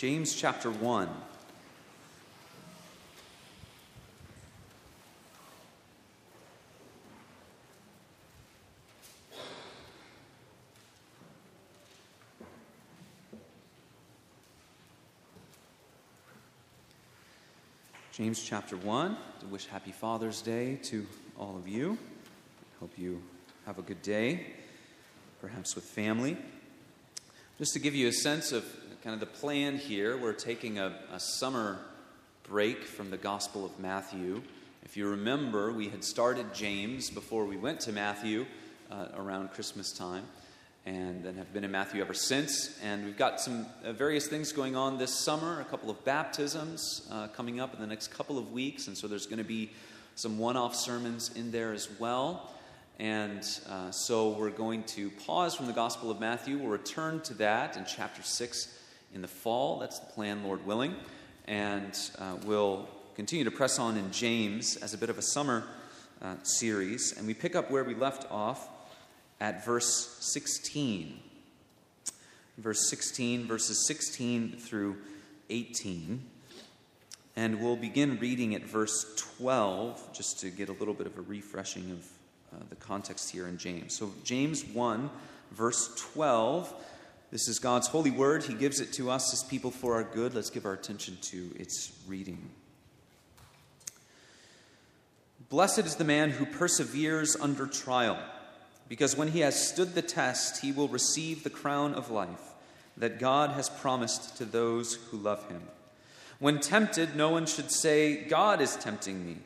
James chapter 1. James chapter 1. To wish happy Father's Day to all of you. Hope you have a good day, perhaps with family. Just to give you a sense of kind of the plan here, we're taking a, a summer break from the Gospel of Matthew. If you remember, we had started James before we went to Matthew uh, around Christmas time and then have been in Matthew ever since. And we've got some uh, various things going on this summer, a couple of baptisms uh, coming up in the next couple of weeks, and so there's going to be some one off sermons in there as well. And uh, so we're going to pause from the Gospel of Matthew. We'll return to that in chapter 6 in the fall. That's the plan, Lord willing. And uh, we'll continue to press on in James as a bit of a summer uh, series. And we pick up where we left off at verse 16. Verse 16, verses 16 through 18. And we'll begin reading at verse 12 just to get a little bit of a refreshing of uh, the context here in James. So, James 1, verse 12. This is God's holy word. He gives it to us as people for our good. Let's give our attention to its reading. Blessed is the man who perseveres under trial because when he has stood the test, he will receive the crown of life that God has promised to those who love him. When tempted, no one should say, God is tempting me.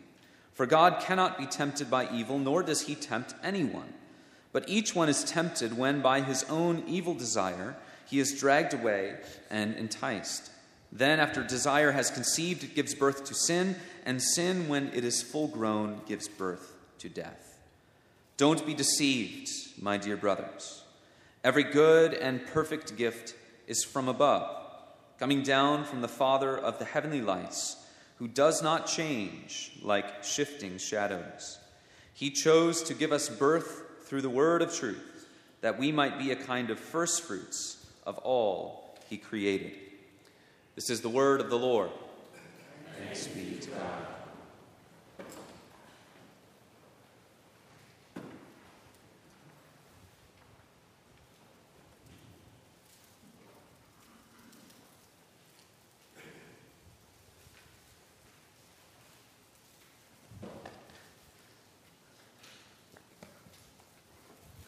For God cannot be tempted by evil, nor does he tempt anyone. But each one is tempted when, by his own evil desire, he is dragged away and enticed. Then, after desire has conceived, it gives birth to sin, and sin, when it is full grown, gives birth to death. Don't be deceived, my dear brothers. Every good and perfect gift is from above, coming down from the Father of the heavenly lights, who does not change like shifting shadows. He chose to give us birth through the word of truth, that we might be a kind of firstfruits of all he created. This is the word of the Lord. Thanks be to God.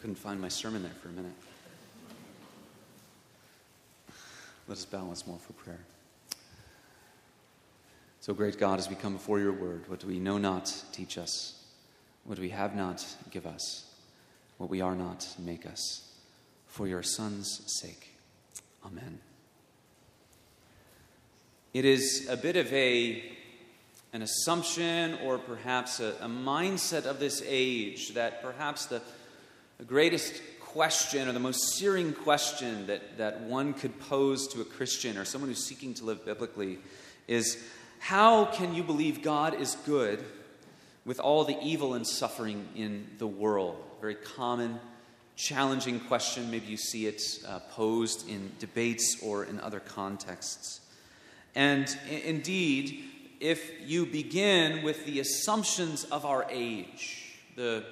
Couldn't find my sermon there for a minute. Let us bow once more for prayer. So, great God, as we come before your word, what we know not, teach us. What we have not, give us. What we are not, make us. For your Son's sake. Amen. It is a bit of a, an assumption or perhaps a, a mindset of this age that perhaps the the greatest question or the most searing question that, that one could pose to a Christian or someone who's seeking to live biblically is how can you believe God is good with all the evil and suffering in the world? Very common, challenging question. Maybe you see it uh, posed in debates or in other contexts. And I- indeed, if you begin with the assumptions of our age, the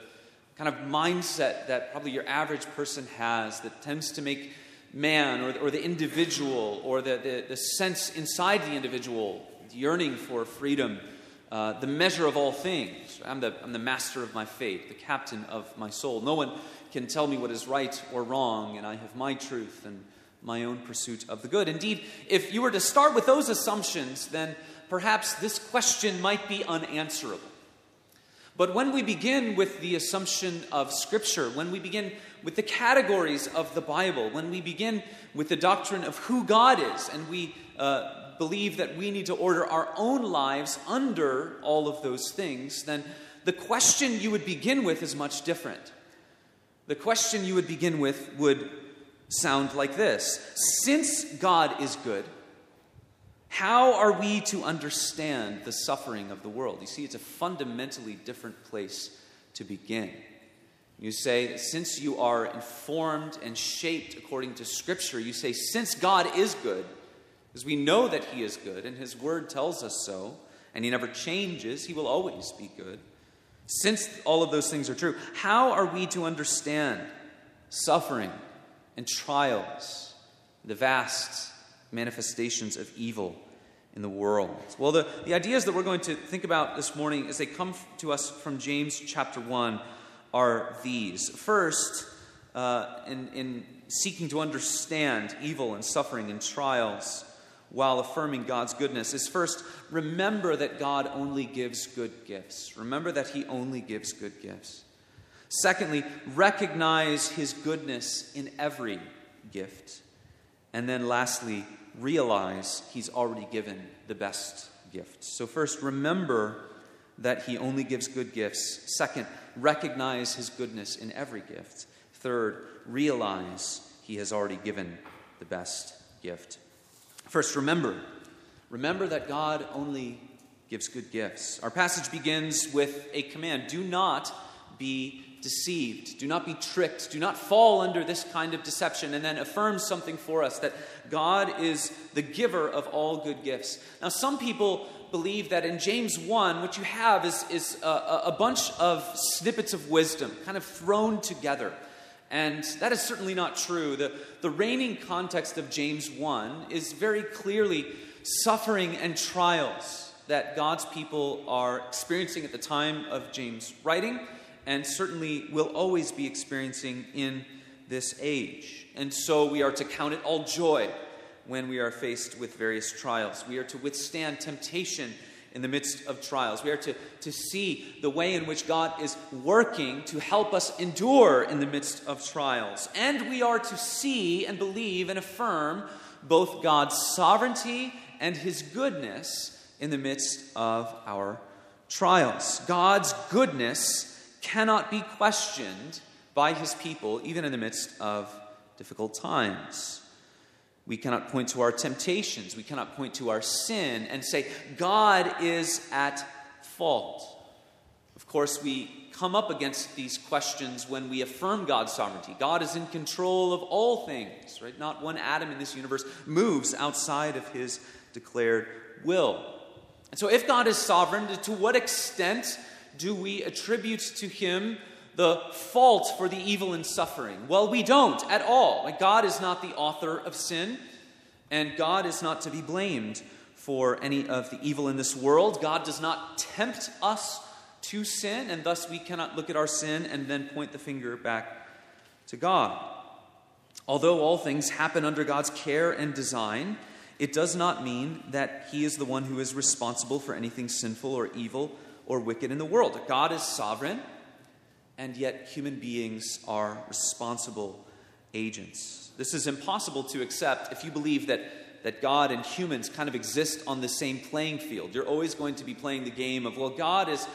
kind of mindset that probably your average person has that tends to make man or, or the individual or the, the, the sense inside the individual yearning for freedom uh, the measure of all things. I'm the, I'm the master of my fate, the captain of my soul. No one can tell me what is right or wrong, and I have my truth and my own pursuit of the good. Indeed, if you were to start with those assumptions, then perhaps this question might be unanswerable. But when we begin with the assumption of Scripture, when we begin with the categories of the Bible, when we begin with the doctrine of who God is, and we uh, believe that we need to order our own lives under all of those things, then the question you would begin with is much different. The question you would begin with would sound like this Since God is good, how are we to understand the suffering of the world? You see, it's a fundamentally different place to begin. You say, since you are informed and shaped according to Scripture, you say, since God is good, Because we know that He is good, and His Word tells us so, and He never changes. He will always be good. Since all of those things are true, how are we to understand suffering and trials, the vast manifestations of evil in the world? Well, the, the ideas that we're going to think about this morning as they come to us from James chapter 1 are these. First, uh, in, in seeking to understand evil and suffering and trials while affirming God's goodness, is first remember that God only gives good gifts. Remember that He only gives good gifts. Secondly, recognize His goodness in every gift. And then lastly, realize He's already given the best gift. So, first, remember that He only gives good gifts. Second, recognize His goodness in every gift. Third, realize He has already given the best gift. First, remember. Remember that God only gives good gifts. Our passage begins with a command do not be deceived. Do not be tricked. Do not fall under this kind of deception. And then affirms something for us that God is the giver of all good gifts. Now, some people believe that in James 1, what you have is, is a, a bunch of snippets of wisdom kind of thrown together. And that is certainly not true. The, the reigning context of James 1 is very clearly suffering and trials that God's people are experiencing at the time of James' writing, and certainly will always be experiencing in this age. And so we are to count it all joy when we are faced with various trials. We are to withstand temptation in the midst of trials. We are to, to see the way in which God is working to help us endure in the midst of trials. And we are to see and believe and affirm both God's sovereignty and his goodness in the midst of our trials. God's goodness cannot be questioned by his people, even in the midst of difficult times. We cannot point to our temptations. We cannot point to our sin and say, God is at fault. Of course, we come up against these questions when we affirm God's sovereignty. God is in control of all things, right? Not one atom in this universe moves outside of his declared will. And so, if God is sovereign, to what extent do we attribute to him the fault for the evil and suffering? Well, we don't at all. Like God is not the author of sin, and God is not to be blamed for any of the evil in this world. God does not tempt us to sin, and thus we cannot look at our sin and then point the finger back to God. Although all things happen under God's care and design, it does not mean that He is the one who is responsible for anything sinful or evil or wicked in the world. God is sovereign and yet human beings are responsible agents. This is impossible to accept if you believe that, that God and humans kind of exist on the same playing field. You're always going to be playing the game of, well, God is,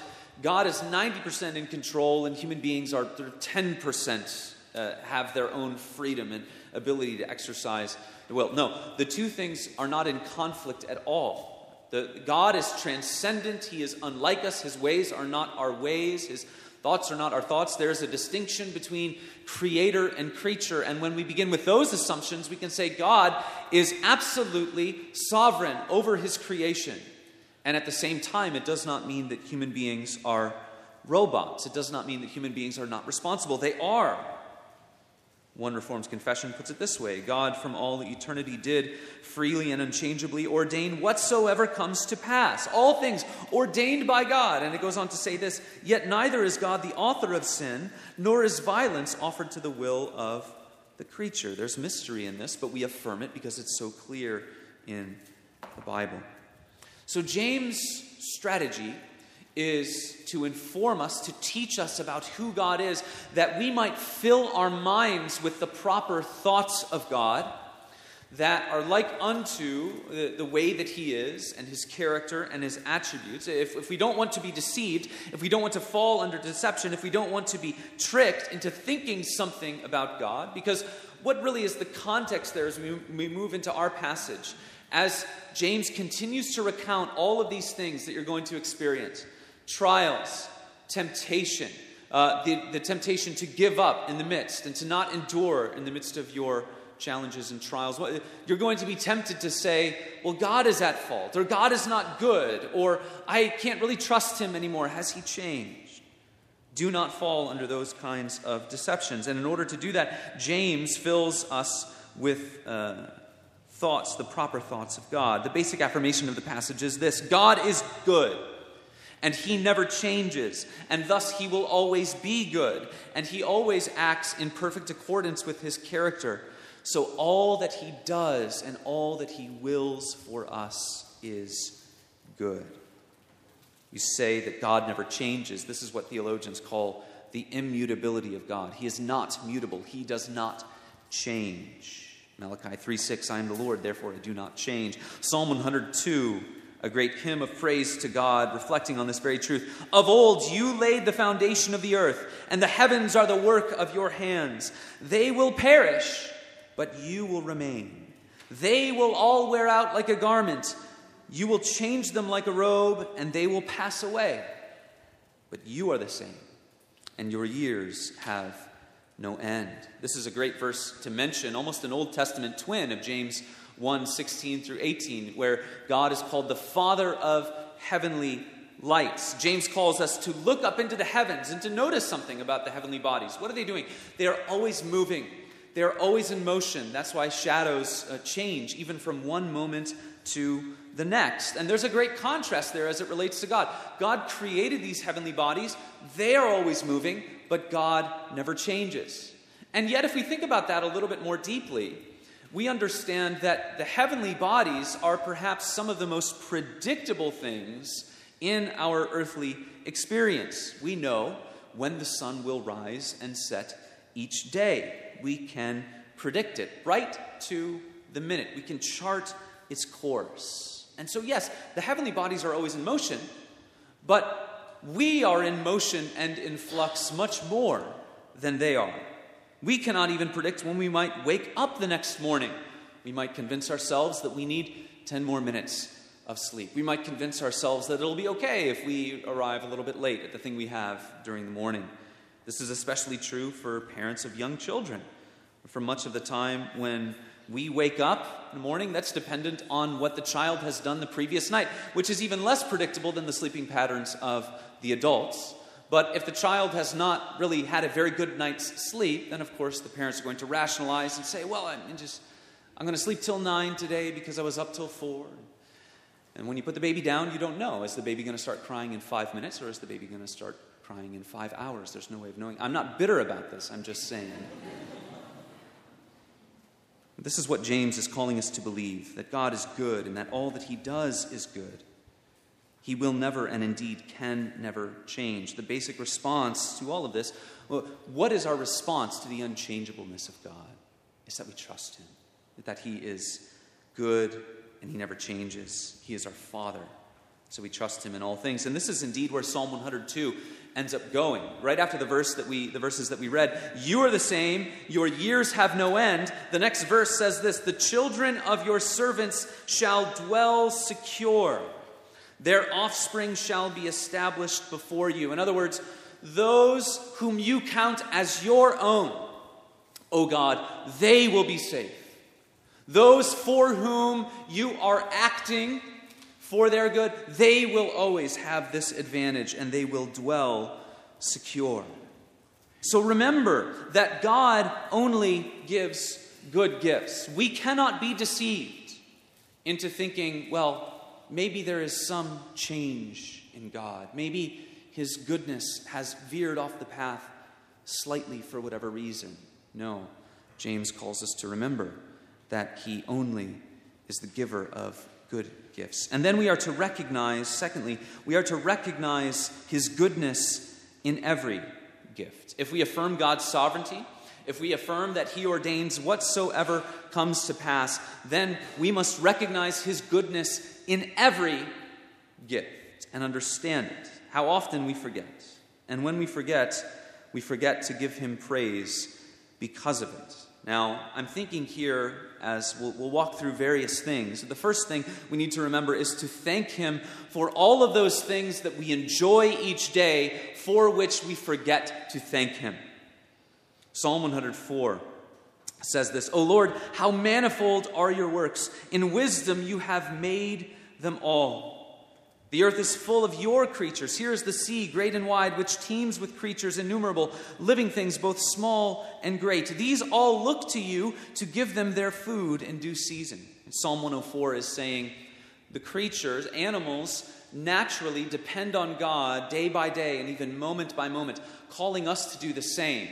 God is 90% in control and human beings are 10% uh, have their own freedom and ability to exercise the will. No, the two things are not in conflict at all. The, God is transcendent. He is unlike us. His ways are not our ways. His Thoughts are not our thoughts. There's a distinction between creator and creature. And when we begin with those assumptions, we can say God is absolutely sovereign over his creation. And at the same time, it does not mean that human beings are robots. It does not mean that human beings are not responsible. They are. One Reforms confession puts it this way God from all eternity did freely and unchangeably ordain whatsoever comes to pass. All things ordained by God. And it goes on to say this Yet neither is God the author of sin, nor is violence offered to the will of the creature. There's mystery in this, but we affirm it because it's so clear in the Bible. So, James' strategy is to inform us, to teach us about who God is, that we might fill our minds with the proper thoughts of God that are like unto the, the, way that He is and His character and His attributes. If, if we don't want to be deceived, if we don't want to fall under deception, if we don't want to be tricked into thinking something about God, because what really is the context there as we, we move into our passage? As James continues to recount all of these things that you're going to experience trials, temptation, uh, the, the temptation to give up in the midst and to not endure in the midst of your challenges and trials. You're going to be tempted to say, well, God is at fault, or God is not good, or I can't really trust him anymore. Has he changed? Do not fall under those kinds of deceptions. And in order to do that, James fills us with uh, thoughts, the proper thoughts of God. The basic affirmation of the passage is this God is good and he never changes, and thus he will always be good, and he always acts in perfect accordance with his character. So all that he does and all that he wills for us is good. You say that God never changes. This is what theologians call the immutability of God. He is not mutable, he does not change. Malachi 3 6, I am the Lord, therefore I do not change. Psalm 102 a great hymn of praise to God, reflecting on this very truth. Of old, you laid the foundation of the earth, and the heavens are the work of your hands. They will perish, but you will remain. They will all wear out like a garment. You will change them like a robe, and they will pass away. But you are the same, and your years have no end. This is a great verse to mention, almost an Old Testament twin of James 1 16 through 18, where God is called the Father of heavenly lights. James calls us to look up into the heavens and to notice something about the heavenly bodies. What are they doing? They are always moving, they are always in motion. That's why shadows uh, change, even from one moment to the next. And there's a great contrast there as it relates to God. God created these heavenly bodies, they are always moving, but God never changes. And yet, if we think about that a little bit more deeply, we understand that the heavenly bodies are perhaps some of the most predictable things in our earthly experience. We know when the sun will rise and set each day. We can predict it right to the minute. We can chart its course. And so, yes, the heavenly bodies are always in motion, but we are in motion and in flux much more than they are. We cannot even predict when we might wake up the next morning. We might convince ourselves that we need 10 more minutes of sleep. We might convince ourselves that it'll be okay if we arrive a little bit late at the thing we have during the morning. This is especially true for parents of young children. For much of the time when we wake up in the morning, that's dependent on what the child has done the previous night, which is even less predictable than the sleeping patterns of the adults. But if the child has not really had a very good night's sleep, then of course the parents are going to rationalize and say, well, I'm just, I'm going to sleep till nine today because I was up till four. And when you put the baby down, you don't know. Is the baby going to start crying in five minutes or is the baby going to start crying in five hours? There's no way of knowing. I'm not bitter about this, I'm just saying. this is what James is calling us to believe that God is good and that all that he does is good. He will never and indeed can never change. The basic response to all of this what is our response to the unchangeableness of God? Is that we trust Him, that He is good and He never changes. He is our Father. So we trust Him in all things. And this is indeed where Psalm 102 ends up going. Right after the verse that we the verses that we read, you are the same, your years have no end. The next verse says this, the children of your servants shall dwell secure. Their offspring shall be established before you. In other words, those whom you count as your own, O God, they will be safe. Those for whom you are acting for their good, they will always have this advantage and they will dwell secure. So remember that God only gives good gifts. We cannot be deceived into thinking, well, maybe there is some change in God. Maybe his goodness has veered off the path slightly for whatever reason. No, James calls us to remember that he only is the giver of good gifts. And then we are to recognize, secondly, we are to recognize his goodness in every gift. If we affirm God's sovereignty, if we affirm that he ordains whatsoever comes to pass, then we must recognize his goodness in every gift and understand it. How often we forget. And when we forget, we forget to give him praise because of it. Now, I'm thinking here as we'll, we'll, walk through various things. The first thing we need to remember is to thank Him for all of those things that we enjoy each day for which we forget to thank Him. Psalm 104 says this O Lord, how manifold are your works! In wisdom you have made them all. The earth is full of your creatures. Here is the sea, great and wide, which teems with creatures innumerable, living things both small and great. These all look to you to give them their food in due season. Psalm 104 is saying the creatures, animals, naturally depend on God day by day and even moment by moment, calling us to do the same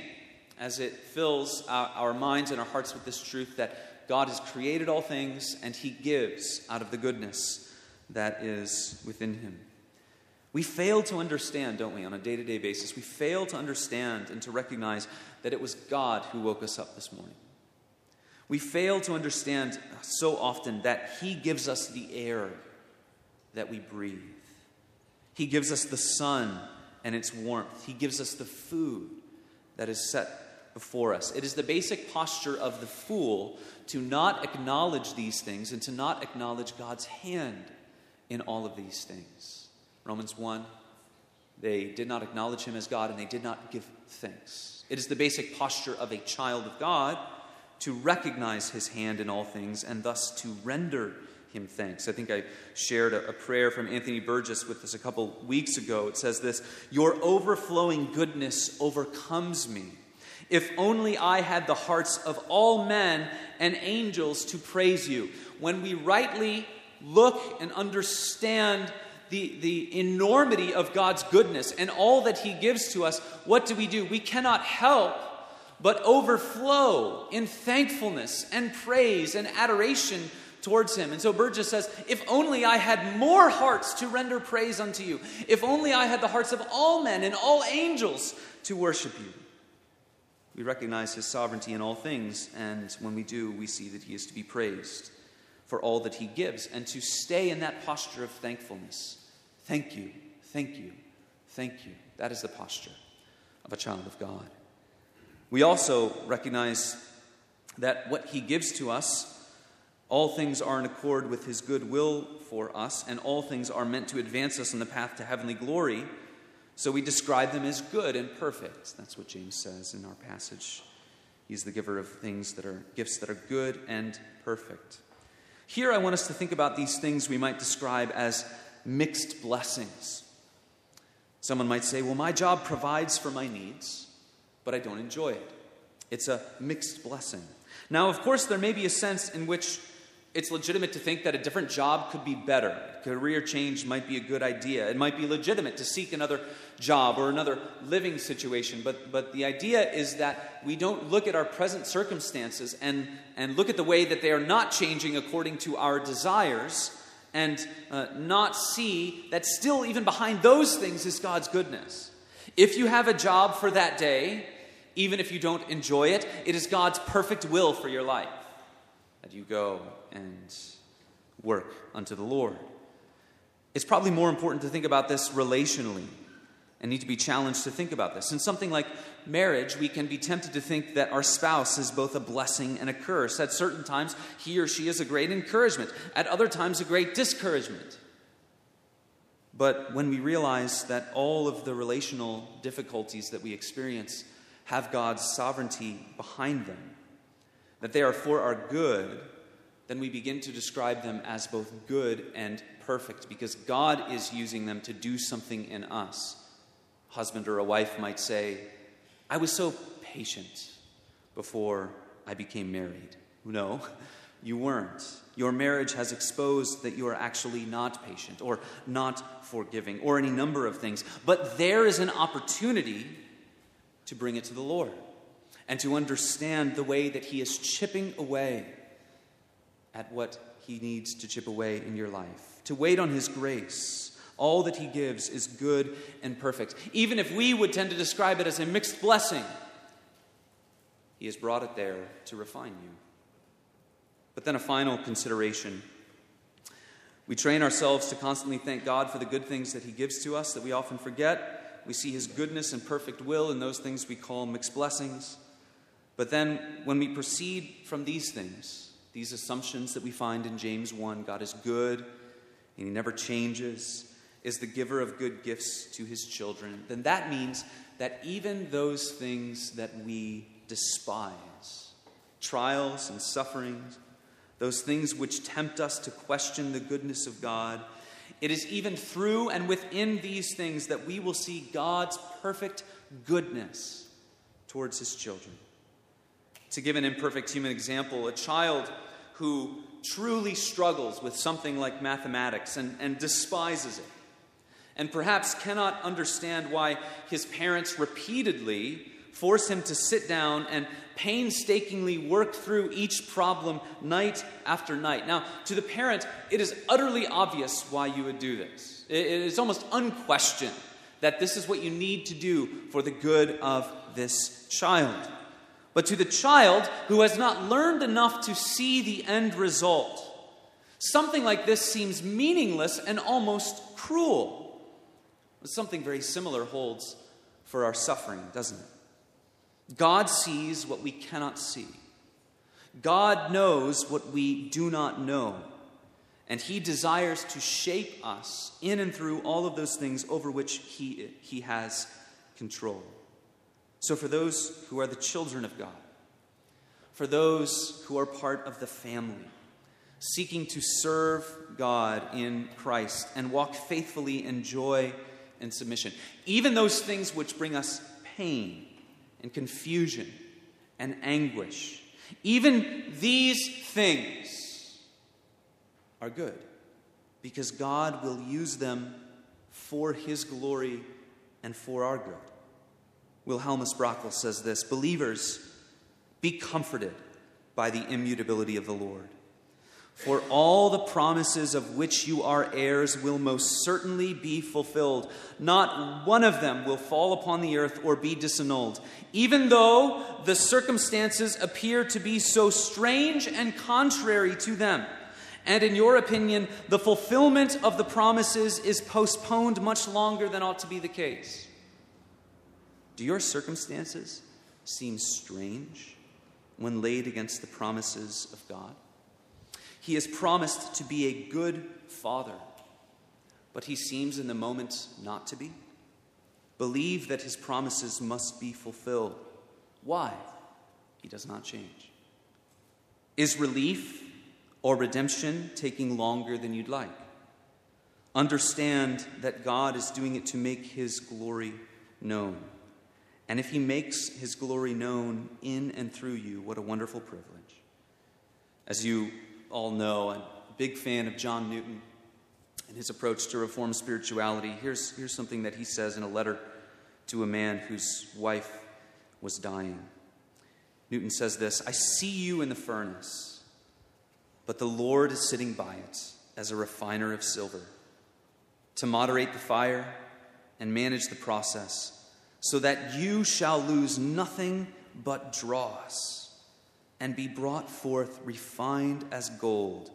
as it fills our, our minds and our hearts with this truth that God has created all things and He gives out of the goodness that is within him. We fail to understand, don't we, on a day to day basis? We fail to understand and to recognize that it was God who woke us up this morning. We fail to understand so often that He gives us the air that we breathe, He gives us the sun and its warmth, He gives us the food that is set before us. It is the basic posture of the fool to not acknowledge these things and to not acknowledge God's hand in all of these things. Romans 1 they did not acknowledge him as God and they did not give thanks. It is the basic posture of a child of God to recognize his hand in all things and thus to render him thanks. I think I shared a, prayer from Anthony Burgess with us a couple weeks ago. It says this Your overflowing goodness overcomes me. If only I had the hearts of all men and angels to praise you. When we rightly look and understand the, the enormity of God's goodness and all that He gives to us, what do we do? We cannot help but overflow in thankfulness and praise and adoration towards Him. And so Burgess says, If only I had more hearts to render praise unto you, if only I had the hearts of all men and all angels to worship you. We recognize His sovereignty in all things, and when we do, we see that He is to be praised for all that He gives and to stay in that posture of thankfulness. Thank you, thank you, thank you. That is the posture of a child of God. We also recognize that what He gives to us, all things are in accord with His good will for us, and all things are meant to advance us in the path to heavenly glory. So we describe them as good and perfect. That's what James says in our passage. He's the giver of things that are gifts that are good and perfect. Here, I want us to think about these things we might describe as mixed blessings. Someone might say, Well, my job provides for my needs, but I don't enjoy it. It's a mixed blessing. Now, of course, there may be a sense in which it's legitimate to think that a different job could be better. Career change might be a good idea. It might be legitimate to seek another job or another living situation. But, but the idea is that we don't look at our present circumstances and, and look at the way that they are not changing according to our desires and uh, not see that still, even behind those things, is God's goodness. If you have a job for that day, even if you don't enjoy it, it is God's perfect will for your life that you go and work unto the Lord. It's probably more important to think about this relationally and need to be challenged to think about this. In something like marriage, we can be tempted to think that our spouse is both a blessing and a curse. At certain times, he or she is a great encouragement, at other times, a great discouragement. But when we realize that all of the relational difficulties that we experience have God's sovereignty behind them, that they are for our good, then we begin to describe them as both good and perfect because God is using them to do something in us. A husband or a wife might say, I was so patient before I became married. No, you weren't. Your marriage has exposed that you are actually not patient or not forgiving or any number of things. But there is an opportunity to bring it to the Lord and to understand the way that He is chipping away at what He needs to chip away in your life, to wait on His grace. All that He gives is good and perfect. Even if we would tend to describe it as a mixed blessing, He has brought it there to refine you. But then a final consideration. We train ourselves to constantly thank God for the good things that He gives to us that we often forget. We see His goodness and perfect will in those things we call mixed blessings. But then, when we proceed from these things, these assumptions that we find in James 1, God is good and He never changes, is the giver of good gifts to His children, then that means that even those things that we despise, trials and sufferings, those things which tempt us to question the goodness of God. It is even through and within these things that we will see God's perfect goodness towards his children. To give an imperfect human example, a child who truly struggles with something like mathematics and, and despises it, and perhaps cannot understand why his parents repeatedly force him to sit down and painstakingly work through each problem night after night. Now, to the parent, it is utterly obvious why you would do this. It is almost unquestioned that this is what you need to do for the good of this child. But to the child who has not learned enough to see the end result, something like this seems meaningless and almost cruel. Something very similar holds for our suffering, doesn't it? God sees what we cannot see. God knows what we do not know. And He desires to shape us in and through all of those things over which He, he has control. So, for those who are the children of God, for those who are part of the family, seeking to serve God in Christ and walk faithfully in joy and submission, even those things which bring us pain and confusion and anguish, even these things are good because God will use them for His glory and for our good. Wilhelmus Brakel says this Believers, be comforted by the immutability of the Lord. For all the promises of which you are heirs will most certainly be fulfilled. Not one of them will fall upon the earth or be disannulled. Even though the circumstances appear to be so strange and contrary to them, and in your opinion, the fulfillment of the promises is postponed much longer than ought to be the case. Do your circumstances seem strange when laid against the promises of God? He has promised to be a good father, but he seems in the moment not to be. Believe that his promises must be fulfilled. Why? He does not change. Is relief or redemption taking longer than you'd like? Understand that God is doing it to make his glory known. And if he makes his glory known in and through you, what a wonderful privilege. As you all know, I'm a big fan of John Newton and his approach to reform spirituality. Here's, here's something that he says in a letter to a man whose wife was dying. Newton says this I see you in the furnace, but the Lord is sitting by it as a refiner of silver to moderate the fire and manage the process so that you shall lose nothing but dross and be brought forth refined as gold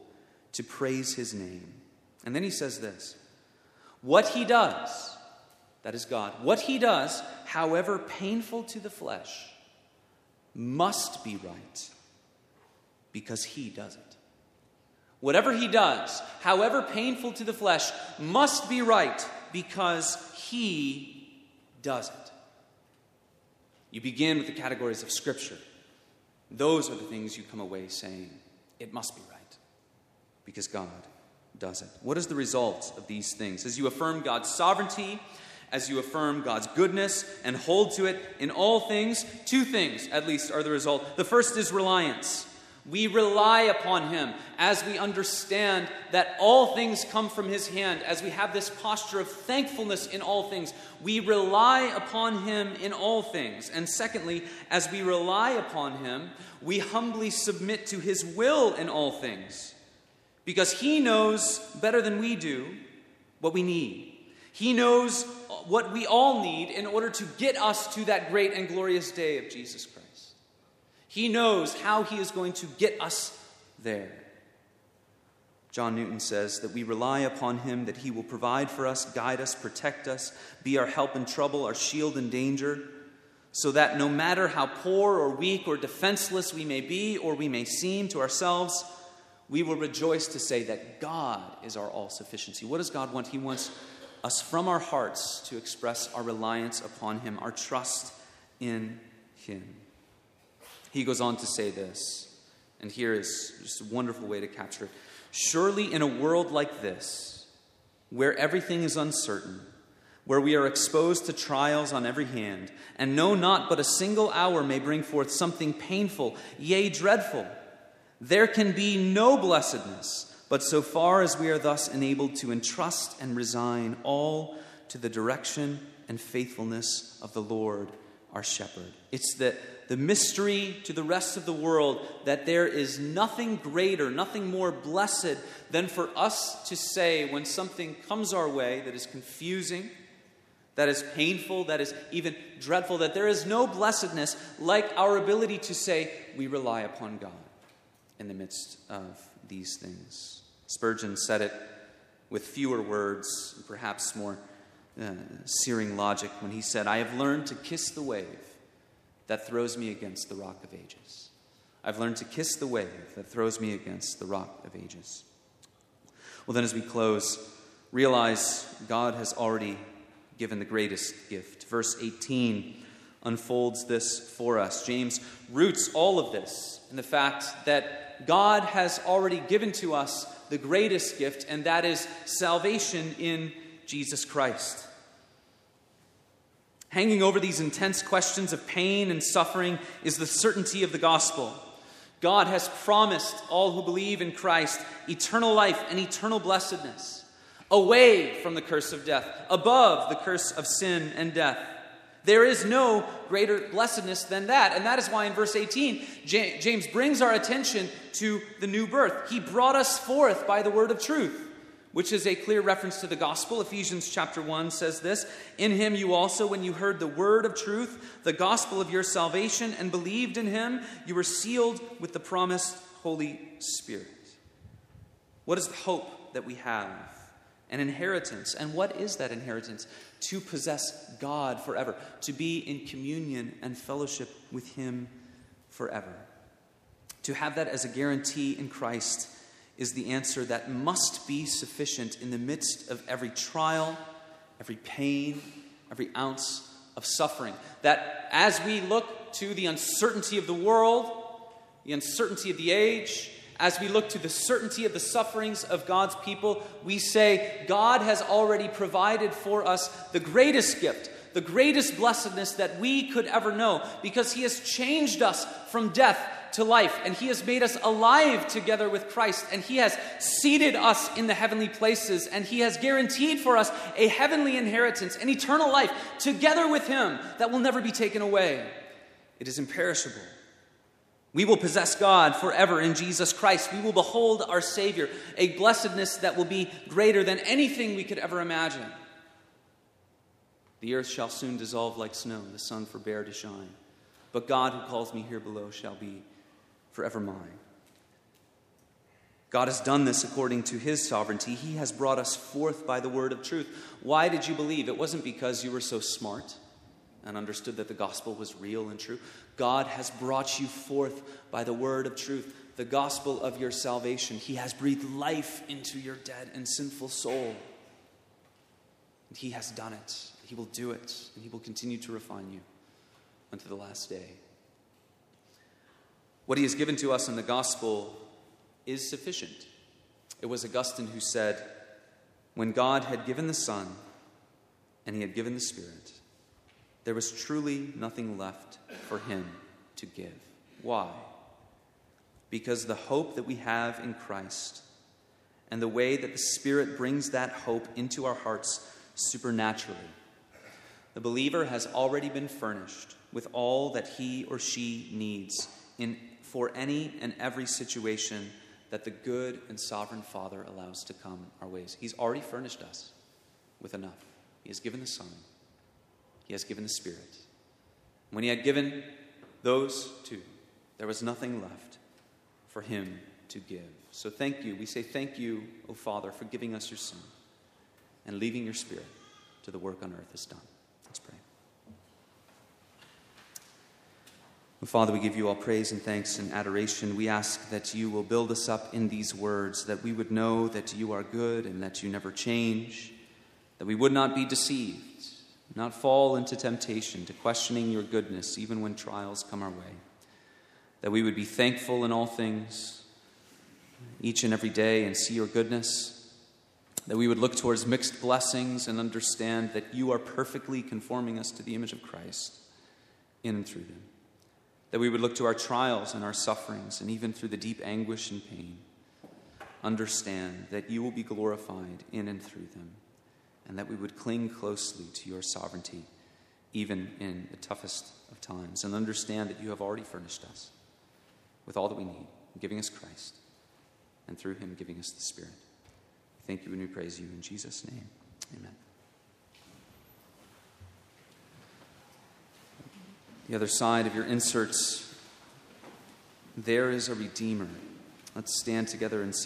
to praise his name. And then he says this What he does, that is God, what he does, however painful to the flesh, must be right because he does it. Whatever he does, however painful to the flesh, must be right because he does it. You begin with the categories of Scripture. Those are the things you come away saying, it must be right, because God does it. What is the result of these things? As you affirm God's sovereignty, as you affirm God's goodness and hold to it in all things, two things at least are the result. The first is reliance. We rely upon Him as we understand that all things come from His hand, as we have this posture of thankfulness in all things. We rely upon Him in all things. And secondly, as we rely upon Him, we humbly submit to His will in all things, because He knows better than we do what we need. He knows what we all need in order to get us to that great and glorious day of Jesus Christ. He knows how He is going to get us there. John Newton says that we rely upon Him, that He will provide for us, guide us, protect us, be our help in trouble, our shield in danger, so that no matter how poor or weak or defenseless we may be or we may seem to ourselves, we will rejoice to say that God is our all sufficiency. What does God want? He wants us from our hearts to express our reliance upon Him, our trust in Him. He goes on to say this, and here is just a wonderful way to capture it. Surely, in a world like this, where everything is uncertain, where we are exposed to trials on every hand, and know not but a single hour may bring forth something painful, yea, dreadful, there can be no blessedness, but so far as we are thus enabled to entrust and resign all to the direction and faithfulness of the Lord our shepherd. It's the, the mystery to the rest of the world that there is nothing greater, nothing more blessed than for us to say when something comes our way that is confusing, that is painful, that is even dreadful, that there is no blessedness like our ability to say, We rely upon God in the midst of these things. Spurgeon said it with fewer words, perhaps more uh, searing logic, when he said, I have learned to kiss the wave that throws me against the rock of ages. I've learned to kiss the wave that throws me against the rock of ages. Well, then, as we close, realize God has already given the greatest gift. Verse 18 unfolds this for us. James roots all of this in the fact that God has already given to us the greatest gift, and that is salvation in Jesus Christ. Hanging over these intense questions of pain and suffering is the certainty of the gospel. God has promised all who believe in Christ eternal life and eternal blessedness, away from the curse of death, above the curse of sin and death. There is no greater blessedness than that. And that is why in verse 18, James brings our attention to the new birth. He brought us forth by the word of truth which is a clear reference to the gospel. Ephesians chapter 1 says this In him you also, when you heard the word of truth, the gospel of your salvation, and believed in him, you were sealed with the promised Holy Spirit. What is the hope that we have? An inheritance. And what is that inheritance? To possess God forever, to be in communion and fellowship with him forever. To have that as a guarantee in Christ is the answer that must be sufficient in the midst of every trial, every pain, every ounce of suffering. That as we look to the uncertainty of the world, the uncertainty of the age, as we look to the certainty of the sufferings of God's people, we say, God has already provided for us the greatest gift, the greatest blessedness that we could ever know, because He has changed us from death to life, and He has made us alive together with Christ, and He has seated us in the heavenly places, and He has guaranteed for us a heavenly inheritance, an eternal life together with Him that will never be taken away. It is imperishable. We will possess God forever in Jesus Christ. We will behold our Savior, a blessedness that will be greater than anything we could ever imagine. The earth shall soon dissolve like snow, the sun forbear to shine. But God, who calls me here below, shall be forever mine. God has done this according to his sovereignty. He has brought us forth by the word of truth. Why did you believe? It wasn't because you were so smart and understood that the gospel was real and true. God has brought you forth by the word of truth, the gospel of your salvation. He has breathed life into your dead and sinful soul. And he has done it. He will do it, and he will continue to refine you unto the last day. What he has given to us in the gospel is sufficient. It was Augustine who said, When God had given the Son and he had given the Spirit, there was truly nothing left for him to give. Why? Because the hope that we have in Christ and the way that the Spirit brings that hope into our hearts supernaturally, the believer has already been furnished with all that he or she needs in for any and every situation that the good and sovereign Father allows to come our ways. He's already furnished us with enough. He has given the Son, He has given the Spirit. When He had given those two, there was nothing left for Him to give. So thank you. We say thank you, O Father, for giving us your Son and leaving your Spirit to the work on earth is done. Let's pray. Father, we give you all praise and thanks and adoration. We ask that you will build us up in these words, that we would know that you are good and that you never change, that we would not be deceived, not fall into temptation to questioning your goodness even when trials come our way. that we would be thankful in all things, each and every day, and see your goodness, that we would look towards mixed blessings and understand that you are perfectly conforming us to the image of Christ in and through them, that we would look to our trials and our sufferings, and even through the deep anguish and pain, understand that you will be glorified in and through them, and that we would cling closely to your sovereignty even in the toughest of times, and understand that you have already furnished us with all that we need, giving us Christ, and through him giving us the Spirit. Thank you and we praise you in Jesus' name. Amen. The other side of your inserts, there is a Redeemer. Let's stand together and sing.